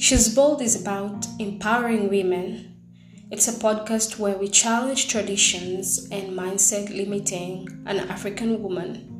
She's Bold is about empowering women. It's a podcast where we challenge traditions and mindset limiting an African woman.